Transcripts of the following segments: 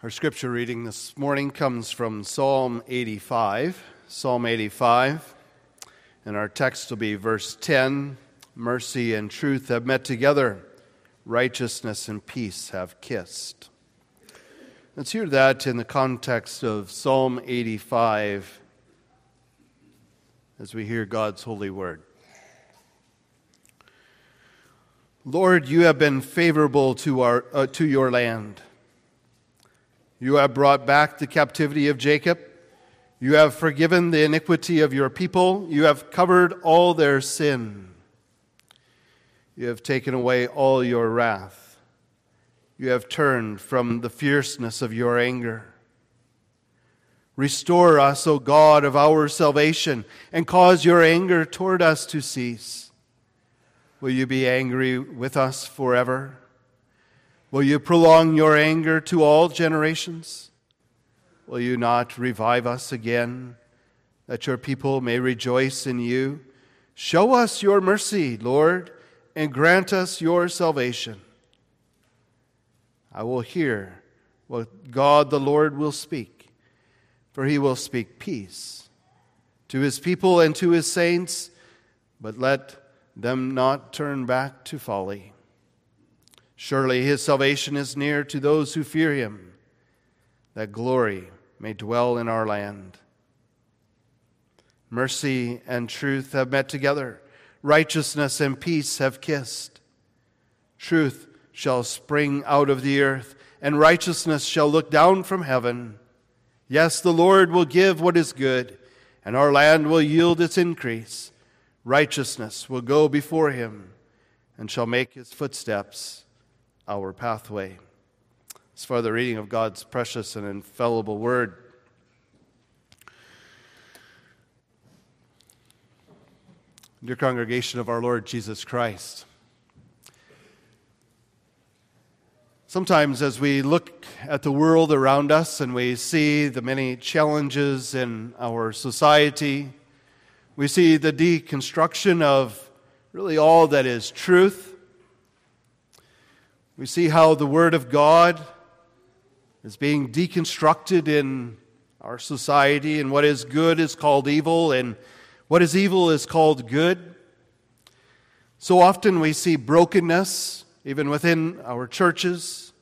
Our scripture reading this morning comes from Psalm 85. Psalm 85. And our text will be verse 10 Mercy and truth have met together, righteousness and peace have kissed. Let's hear that in the context of Psalm 85 as we hear God's holy word. Lord, you have been favorable to, our, uh, to your land. You have brought back the captivity of Jacob. You have forgiven the iniquity of your people. You have covered all their sin. You have taken away all your wrath. You have turned from the fierceness of your anger. Restore us, O God of our salvation, and cause your anger toward us to cease. Will you be angry with us forever? Will you prolong your anger to all generations? Will you not revive us again, that your people may rejoice in you? Show us your mercy, Lord, and grant us your salvation. I will hear what God the Lord will speak, for he will speak peace to his people and to his saints, but let them not turn back to folly. Surely his salvation is near to those who fear him, that glory may dwell in our land. Mercy and truth have met together, righteousness and peace have kissed. Truth shall spring out of the earth, and righteousness shall look down from heaven. Yes, the Lord will give what is good, and our land will yield its increase righteousness will go before him and shall make his footsteps our pathway. As far the reading of God's precious and infallible word. Dear congregation of our Lord Jesus Christ, sometimes as we look at the world around us and we see the many challenges in our society, we see the deconstruction of really all that is truth. We see how the Word of God is being deconstructed in our society, and what is good is called evil, and what is evil is called good. So often we see brokenness, even within our churches.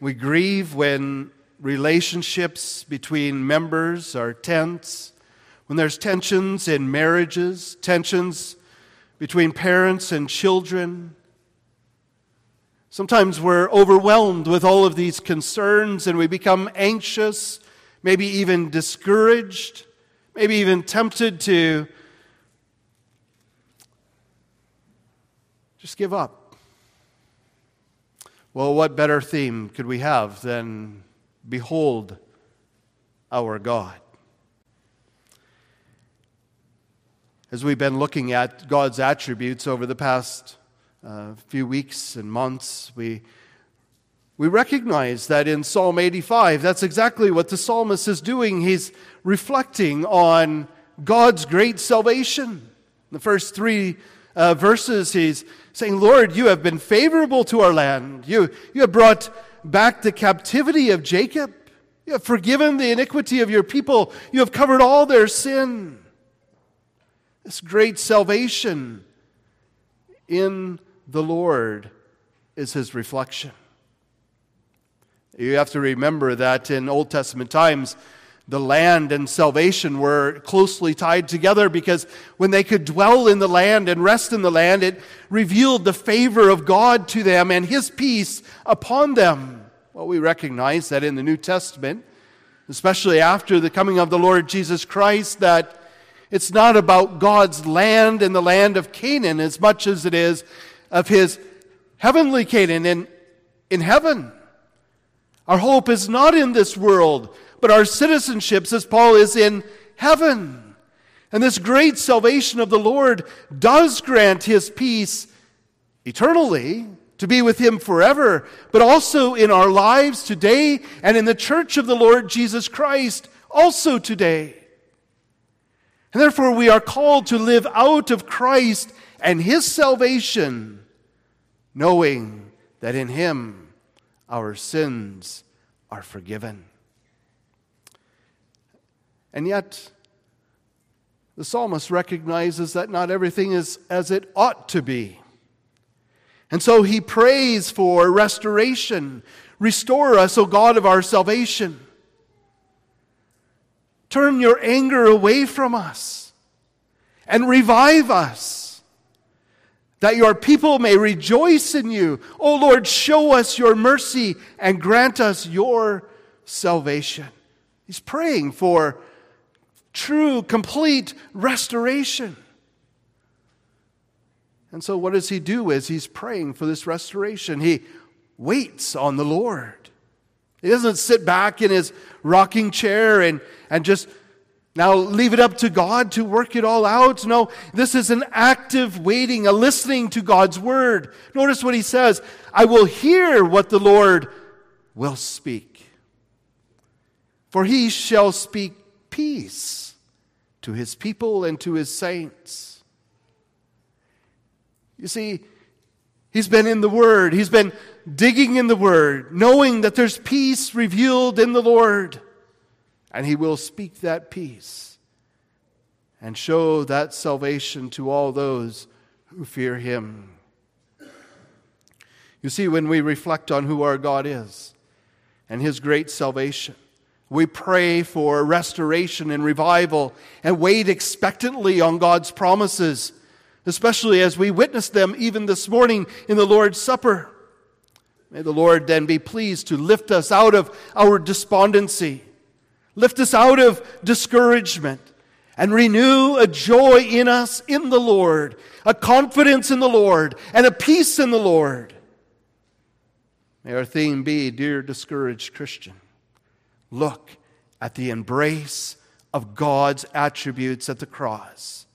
We grieve when relationships between members are tense when there's tensions in marriages, tensions between parents and children. Sometimes we're overwhelmed with all of these concerns and we become anxious, maybe even discouraged, maybe even tempted to just give up. Well, what better theme could we have than Behold our God? as we've been looking at God's attributes over the past uh, few weeks and months, we, we recognize that in Psalm 85, that's exactly what the psalmist is doing. He's reflecting on God's great salvation. In the first three uh, verses, he's saying, Lord, you have been favorable to our land. You, you have brought back the captivity of Jacob. You have forgiven the iniquity of your people. You have covered all their sin. This great salvation in the Lord is his reflection. You have to remember that in Old Testament times, the land and salvation were closely tied together because when they could dwell in the land and rest in the land, it revealed the favor of God to them and his peace upon them. Well, we recognize that in the New Testament, especially after the coming of the Lord Jesus Christ, that it's not about God's land and the land of Canaan as much as it is of his heavenly Canaan in, in heaven. Our hope is not in this world, but our citizenship, says Paul, is in heaven. And this great salvation of the Lord does grant his peace eternally, to be with him forever, but also in our lives today and in the church of the Lord Jesus Christ also today. And therefore, we are called to live out of Christ and His salvation, knowing that in Him our sins are forgiven. And yet, the psalmist recognizes that not everything is as it ought to be. And so he prays for restoration. Restore us, O God of our salvation. Turn your anger away from us and revive us, that your people may rejoice in you. O Lord, show us your mercy and grant us your salvation. He's praying for true, complete restoration. And so, what does he do as he's praying for this restoration? He waits on the Lord. He doesn't sit back in his rocking chair and, and just now leave it up to God to work it all out. No, this is an active waiting, a listening to God's word. Notice what he says I will hear what the Lord will speak. For he shall speak peace to his people and to his saints. You see, he's been in the Word, he's been digging in the Word, knowing that there's peace revealed in the Lord, and he will speak that peace and show that salvation to all those who fear him. You see, when we reflect on who our God is and his great salvation, we pray for restoration and revival and wait expectantly on God's promises, especially as we witness them even this morning in the Lord's Supper. May the Lord then be pleased to lift us out of our despondency, lift us out of discouragement, and renew a joy in us in the Lord, a confidence in the Lord, and a peace in the Lord. May our theme be, Dear Discouraged Christian. Look at the embrace of God's attributes at the cross,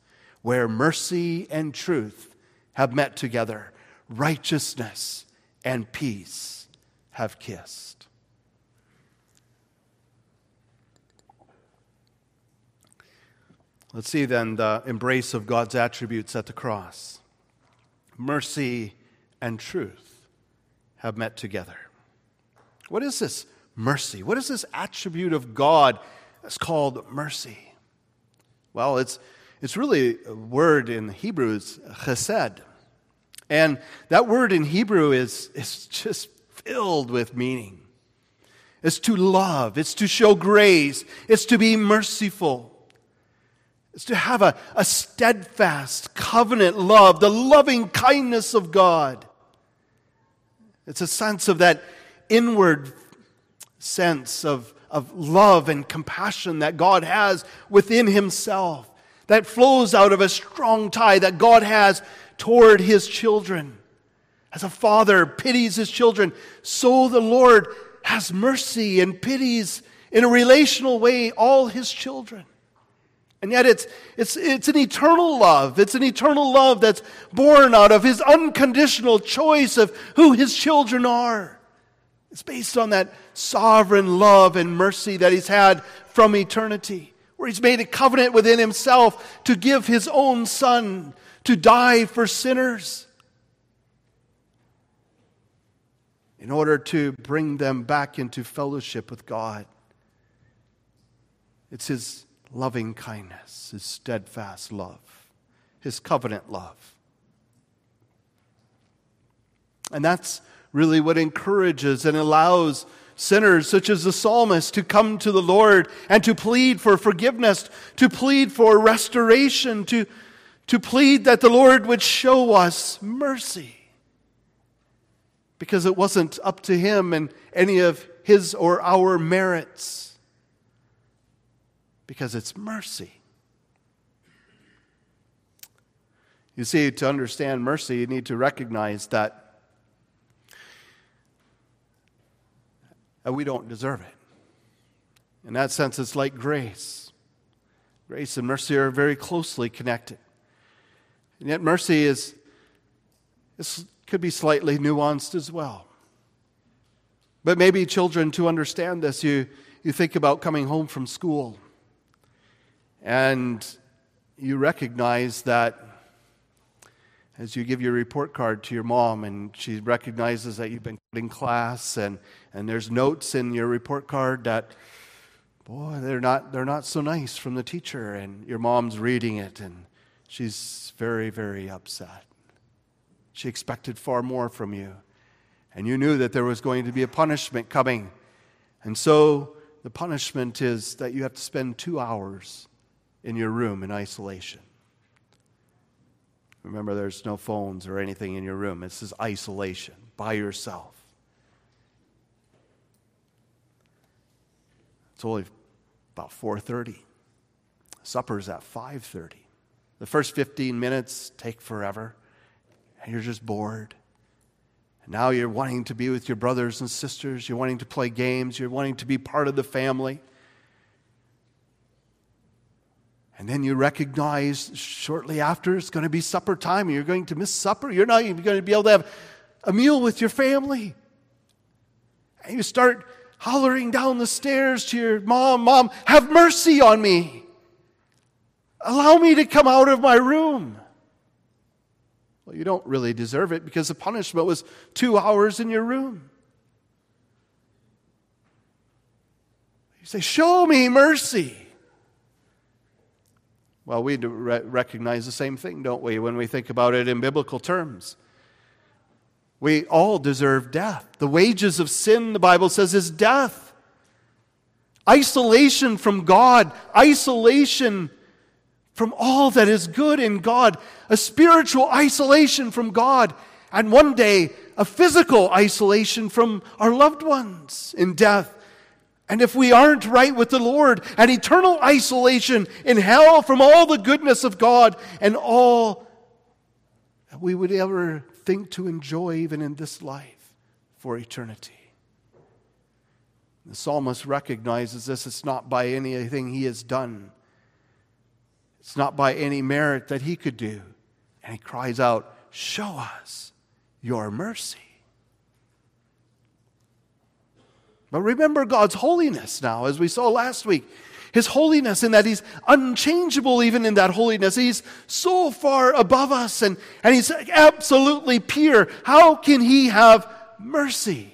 where mercy and truth have met together, righteousness and peace have kissed. Let's see then the embrace of God's attributes at the cross. Mercy and truth have met together. What is this mercy. What is this attribute of God that's called mercy? Well, it's, it's really a word in Hebrew, it's chesed. And that word in Hebrew is, is just filled with meaning. It's to love, it's to show grace, it's to be merciful. It's to have a, a steadfast covenant love, the loving kindness of God. It's a sense of that inward sense of, of love and compassion that God has within Himself, that flows out of a strong tie that God has toward His children. As a father pities his children, so the Lord has mercy and pities in a relational way all His children. And yet it's, it's, it's an eternal love. It's an eternal love that's born out of his unconditional choice of who his children are. It's based on that sovereign love and mercy that He's had from eternity, where He's made a covenant within Himself to give His own Son to die for sinners in order to bring them back into fellowship with God. It's His loving kindness, His steadfast love, His covenant love. And that's really what encourages and allows sinners such as the psalmist to come to the Lord and to plead for forgiveness, to plead for restoration, to, to plead that the Lord would show us mercy. Because it wasn't up to him and any of his or our merits, because it's mercy. You see, to understand mercy, you need to recognize that we don't deserve it. In that sense, it's like grace. Grace and mercy are very closely connected. And yet, mercy is, is could be slightly nuanced as well. But maybe, children, to understand this, you, you think about coming home from school and you recognize that as you give your report card to your mom and she recognizes that you've been in class and, and there's notes in your report card that boy they're not they're not so nice from the teacher. And your mom's reading it and she's very very upset. She expected far more from you. And you knew that there was going to be a punishment coming. And so the punishment is that you have to spend two hours in your room in isolation Remember, there's no phones or anything in your room. This is isolation, by yourself. It's only about 4:30. Supper's at 5:30. The first 15 minutes take forever, and you're just bored. And now you're wanting to be with your brothers and sisters, you're wanting to play games, you're wanting to be part of the family. And then you recognize shortly after it's going to be supper time and you're going to miss supper. You're not even going to be able to have a meal with your family. And you start hollering down the stairs to your mom, Mom, have mercy on me. Allow me to come out of my room. Well, you don't really deserve it because the punishment was two hours in your room. You say, Show me mercy. Well, we recognize the same thing, don't we, when we think about it in biblical terms? We all deserve death. The wages of sin, the Bible says, is death. Isolation from God, isolation from all that is good in God, a spiritual isolation from God, and one day a physical isolation from our loved ones in death. And if we aren't right with the Lord, an eternal isolation in hell from all the goodness of God and all that we would ever think to enjoy even in this life for eternity. The psalmist recognizes this. It's not by anything he has done, it's not by any merit that he could do. And he cries out, Show us your mercy. But remember God's holiness now, as we saw last week. His holiness, in that He's unchangeable even in that holiness. He's so far above us and, and He's absolutely pure. How can He have mercy?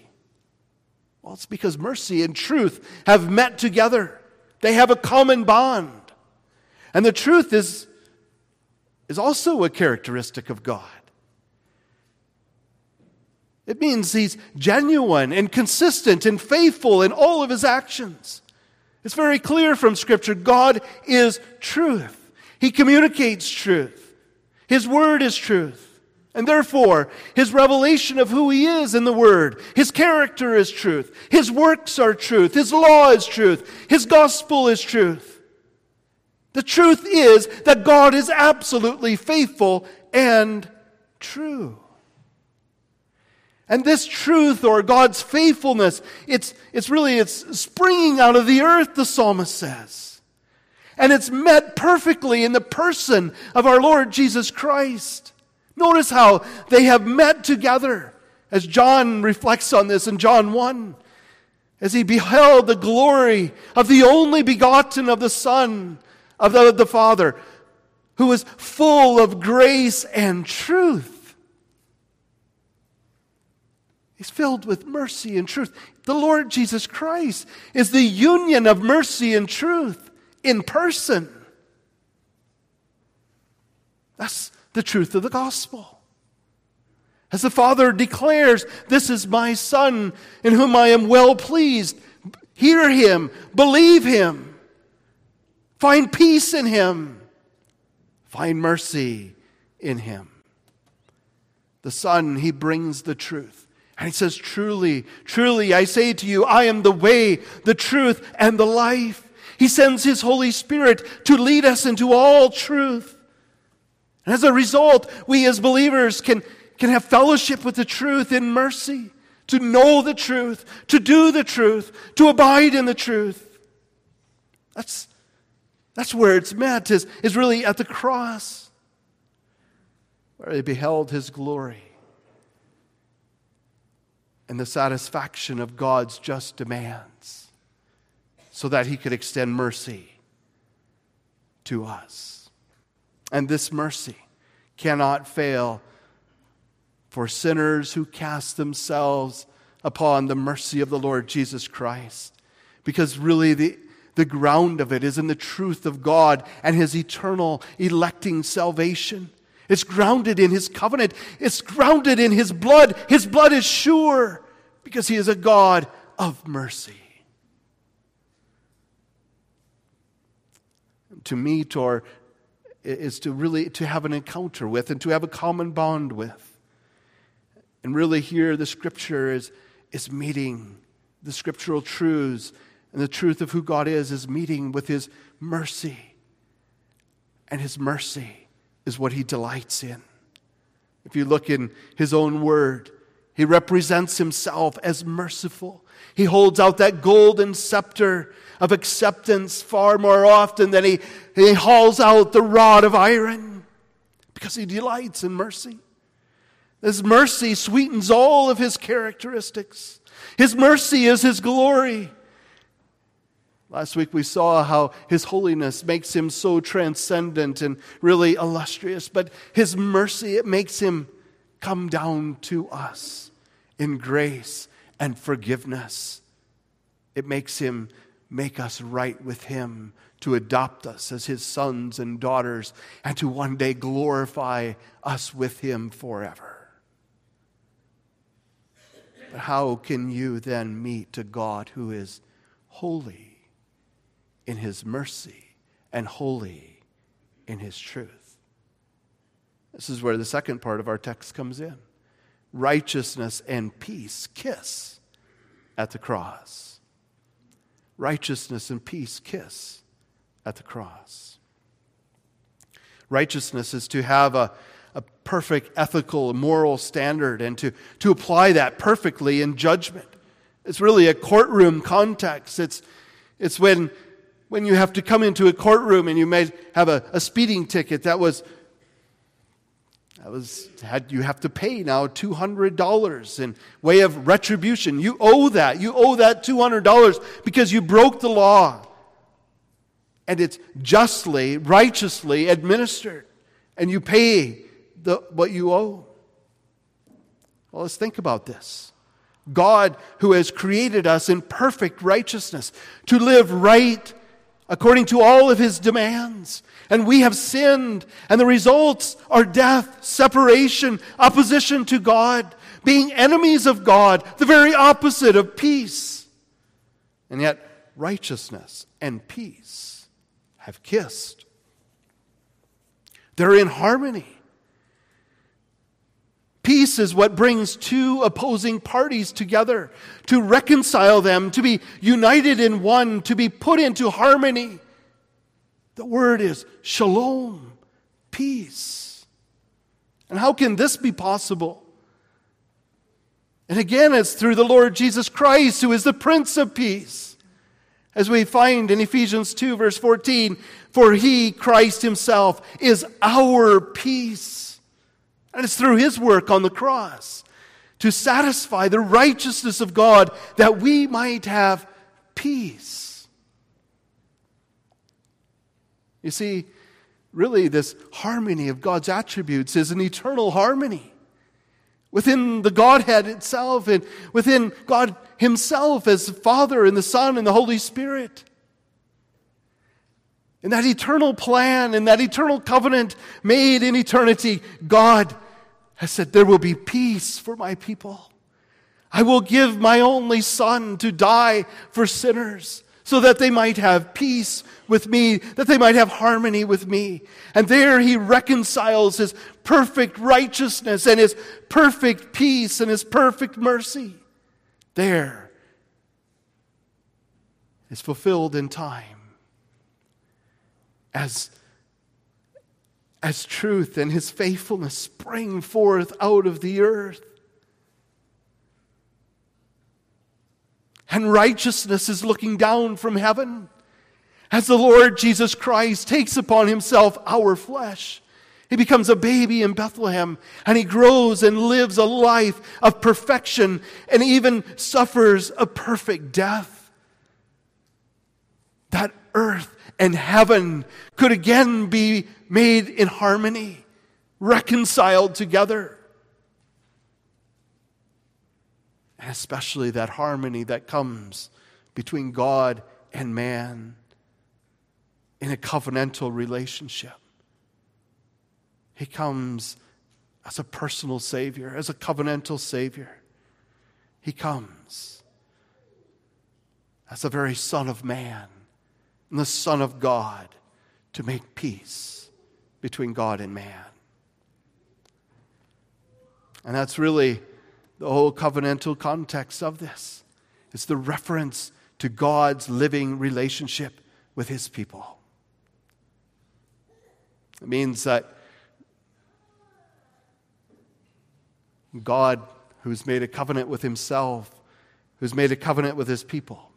Well, it's because mercy and truth have met together, they have a common bond. And the truth is, is also a characteristic of God. It means he's genuine and consistent and faithful in all of his actions. It's very clear from Scripture God is truth. He communicates truth. His word is truth. And therefore, his revelation of who he is in the word, his character is truth. His works are truth. His law is truth. His gospel is truth. The truth is that God is absolutely faithful and true. And this truth or God's faithfulness, it's, it's really, it's springing out of the earth, the psalmist says. And it's met perfectly in the person of our Lord Jesus Christ. Notice how they have met together as John reflects on this in John 1. As he beheld the glory of the only begotten of the Son, of the, of the Father, who was full of grace and truth. He's filled with mercy and truth. The Lord Jesus Christ is the union of mercy and truth in person. That's the truth of the gospel. As the Father declares, This is my Son in whom I am well pleased. Hear him, believe him, find peace in him, find mercy in him. The Son, he brings the truth. And he says, Truly, truly, I say to you, I am the way, the truth, and the life. He sends his Holy Spirit to lead us into all truth. And as a result, we as believers can, can have fellowship with the truth in mercy, to know the truth, to do the truth, to abide in the truth. That's, that's where it's met, is, is really at the cross, where they beheld his glory and the satisfaction of God's just demands so that he could extend mercy to us. And this mercy cannot fail for sinners who cast themselves upon the mercy of the Lord Jesus Christ. Because really, the, the ground of it is in the truth of God and His eternal electing salvation. It's grounded in His covenant, it's grounded in His blood. His blood is sure because He is a God of mercy. To meet or is to really to have an encounter with and to have a common bond with. And really here the scripture is, is meeting the scriptural truths and the truth of who God is is meeting with his mercy. And his mercy is what he delights in. If you look in his own word, he represents himself as merciful. He holds out that golden scepter of acceptance far more often than he, he hauls out the rod of iron because he delights in mercy. His mercy sweetens all of his characteristics. His mercy is his glory. Last week we saw how his holiness makes him so transcendent and really illustrious, but his mercy, it makes him come down to us in grace and forgiveness. It makes him make us right with him, to adopt us as his sons and daughters, and to one day glorify us with him forever. But how can you then meet a God who is holy in his mercy and holy in his truth? This is where the second part of our text comes in righteousness and peace kiss at the cross. Righteousness and peace kiss at the cross. Righteousness is to have a, a perfect ethical moral standard and to, to apply that perfectly in judgment. It's really a courtroom context. It's, it's when, when you have to come into a courtroom and you may have a, a speeding ticket that was that was had you have to pay now $200 in way of retribution. You owe that. You owe that $200 because you broke the law. And it's justly, righteously administered. And you pay the, what you owe. Well, let's think about this. God, who has created us in perfect righteousness, to live right according to all of his demands. And we have sinned, and the results are death, separation, opposition to God, being enemies of God, the very opposite of peace. And yet, righteousness and peace have kissed. They're in harmony. Peace is what brings two opposing parties together, to reconcile them, to be united in one, to be put into harmony. The word is shalom, peace. And how can this be possible? And again, it's through the Lord Jesus Christ, who is the Prince of Peace. As we find in Ephesians 2, verse 14, for he, Christ himself, is our peace and it's through his work on the cross to satisfy the righteousness of God that we might have peace. You see, really, this harmony of God's attributes is an eternal harmony within the Godhead itself and within God Himself as the Father and the Son and the Holy Spirit. In that eternal plan, in that eternal covenant made in eternity, God has said, There will be peace for my people. I will give my only son to die for sinners so that they might have peace with me, that they might have harmony with me. And there he reconciles his perfect righteousness and his perfect peace and his perfect mercy. There is fulfilled in time as, as truth and his faithfulness spring forth out of the earth. And righteousness is looking down from heaven as the Lord Jesus Christ takes upon himself our flesh. He becomes a baby in Bethlehem and he grows and lives a life of perfection and even suffers a perfect death. That earth and heaven could again be made in harmony reconciled together. And especially that harmony that comes between God and man in a covenantal relationship. He comes as a personal Savior, as a covenantal Savior. He comes as the very Son of Man and the Son of God to make peace between God and man. And that's really the whole covenantal context of this. It's the reference to God's living relationship with his people. It means that God, who's made a covenant with himself, who's made a covenant with his people,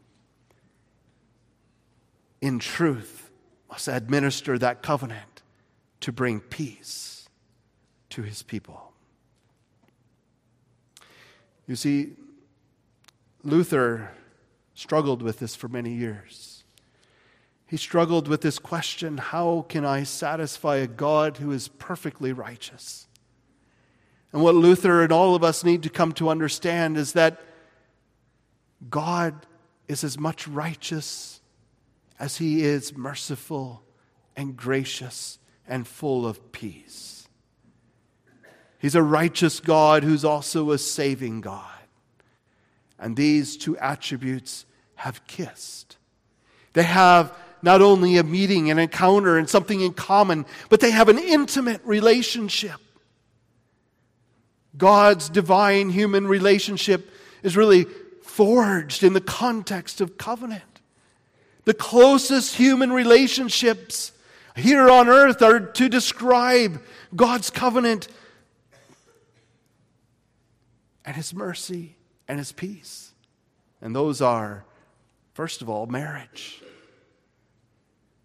in truth must administer that covenant to bring peace to his people. You see, Luther struggled with this for many years. He struggled with this question how can I satisfy a God who is perfectly righteous? And what Luther and all of us need to come to understand is that God is as much righteous as he is merciful and gracious and full of peace. He's a righteous God who's also a saving God. And these two attributes have kissed. They have not only a meeting, an encounter, and something in common, but they have an intimate relationship. God's divine human relationship is really forged in the context of covenant. The closest human relationships here on earth are to describe God's covenant and His mercy and His peace. And those are, first of all, marriage.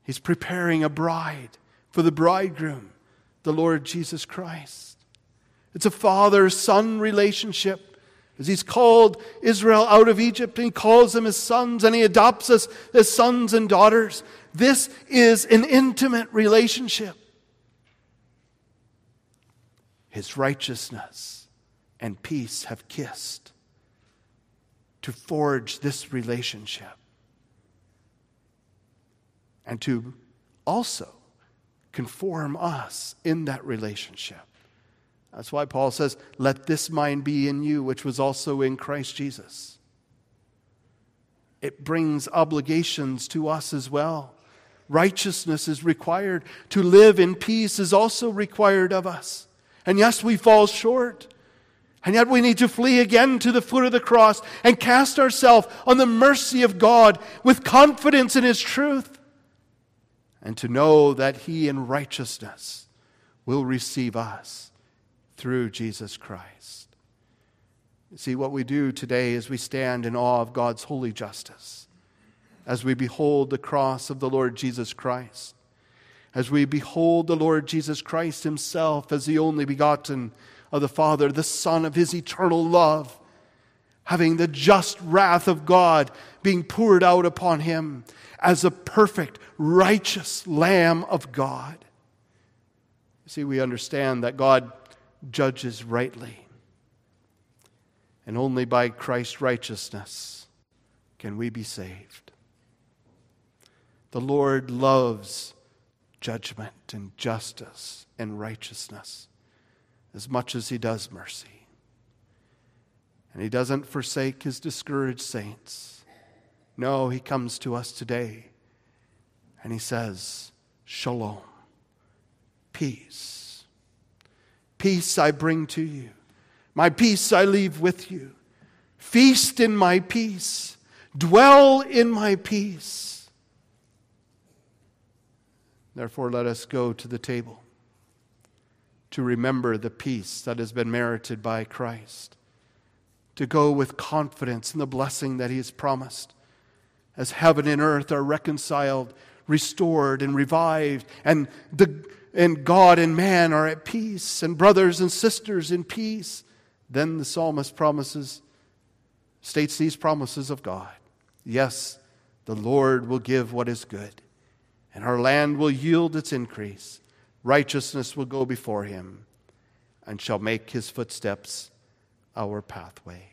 He's preparing a bride for the bridegroom, the Lord Jesus Christ. It's a father son relationship. As he's called Israel out of Egypt, and he calls them his sons, and he adopts us as sons and daughters. This is an intimate relationship. His righteousness and peace have kissed to forge this relationship and to also conform us in that relationship. That's why Paul says, Let this mind be in you, which was also in Christ Jesus. It brings obligations to us as well. Righteousness is required. To live in peace is also required of us. And yes, we fall short. And yet we need to flee again to the foot of the cross and cast ourselves on the mercy of God with confidence in His truth. And to know that He in righteousness will receive us through Jesus Christ. See, what we do today is we stand in awe of God's holy justice as we behold the cross of the Lord Jesus Christ, as we behold the Lord Jesus Christ Himself as the only begotten of the Father, the Son of His eternal love, having the just wrath of God being poured out upon Him as a perfect, righteous Lamb of God. See, we understand that God judges rightly. And only by Christ's righteousness can we be saved. The Lord loves judgment and justice and righteousness as much as he does mercy. And he doesn't forsake his discouraged saints. No, he comes to us today and he says, Shalom, peace Peace I bring to you. My peace I leave with you. Feast in my peace. Dwell in my peace. Therefore, let us go to the table to remember the peace that has been merited by Christ, to go with confidence in the blessing that He has promised, as heaven and earth are reconciled, restored, and revived, and the and God and man are at peace, and brothers and sisters in peace, then the psalmist promises, states these promises of God. Yes, the Lord will give what is good, and our land will yield its increase. Righteousness will go before him, and shall make his footsteps our pathway.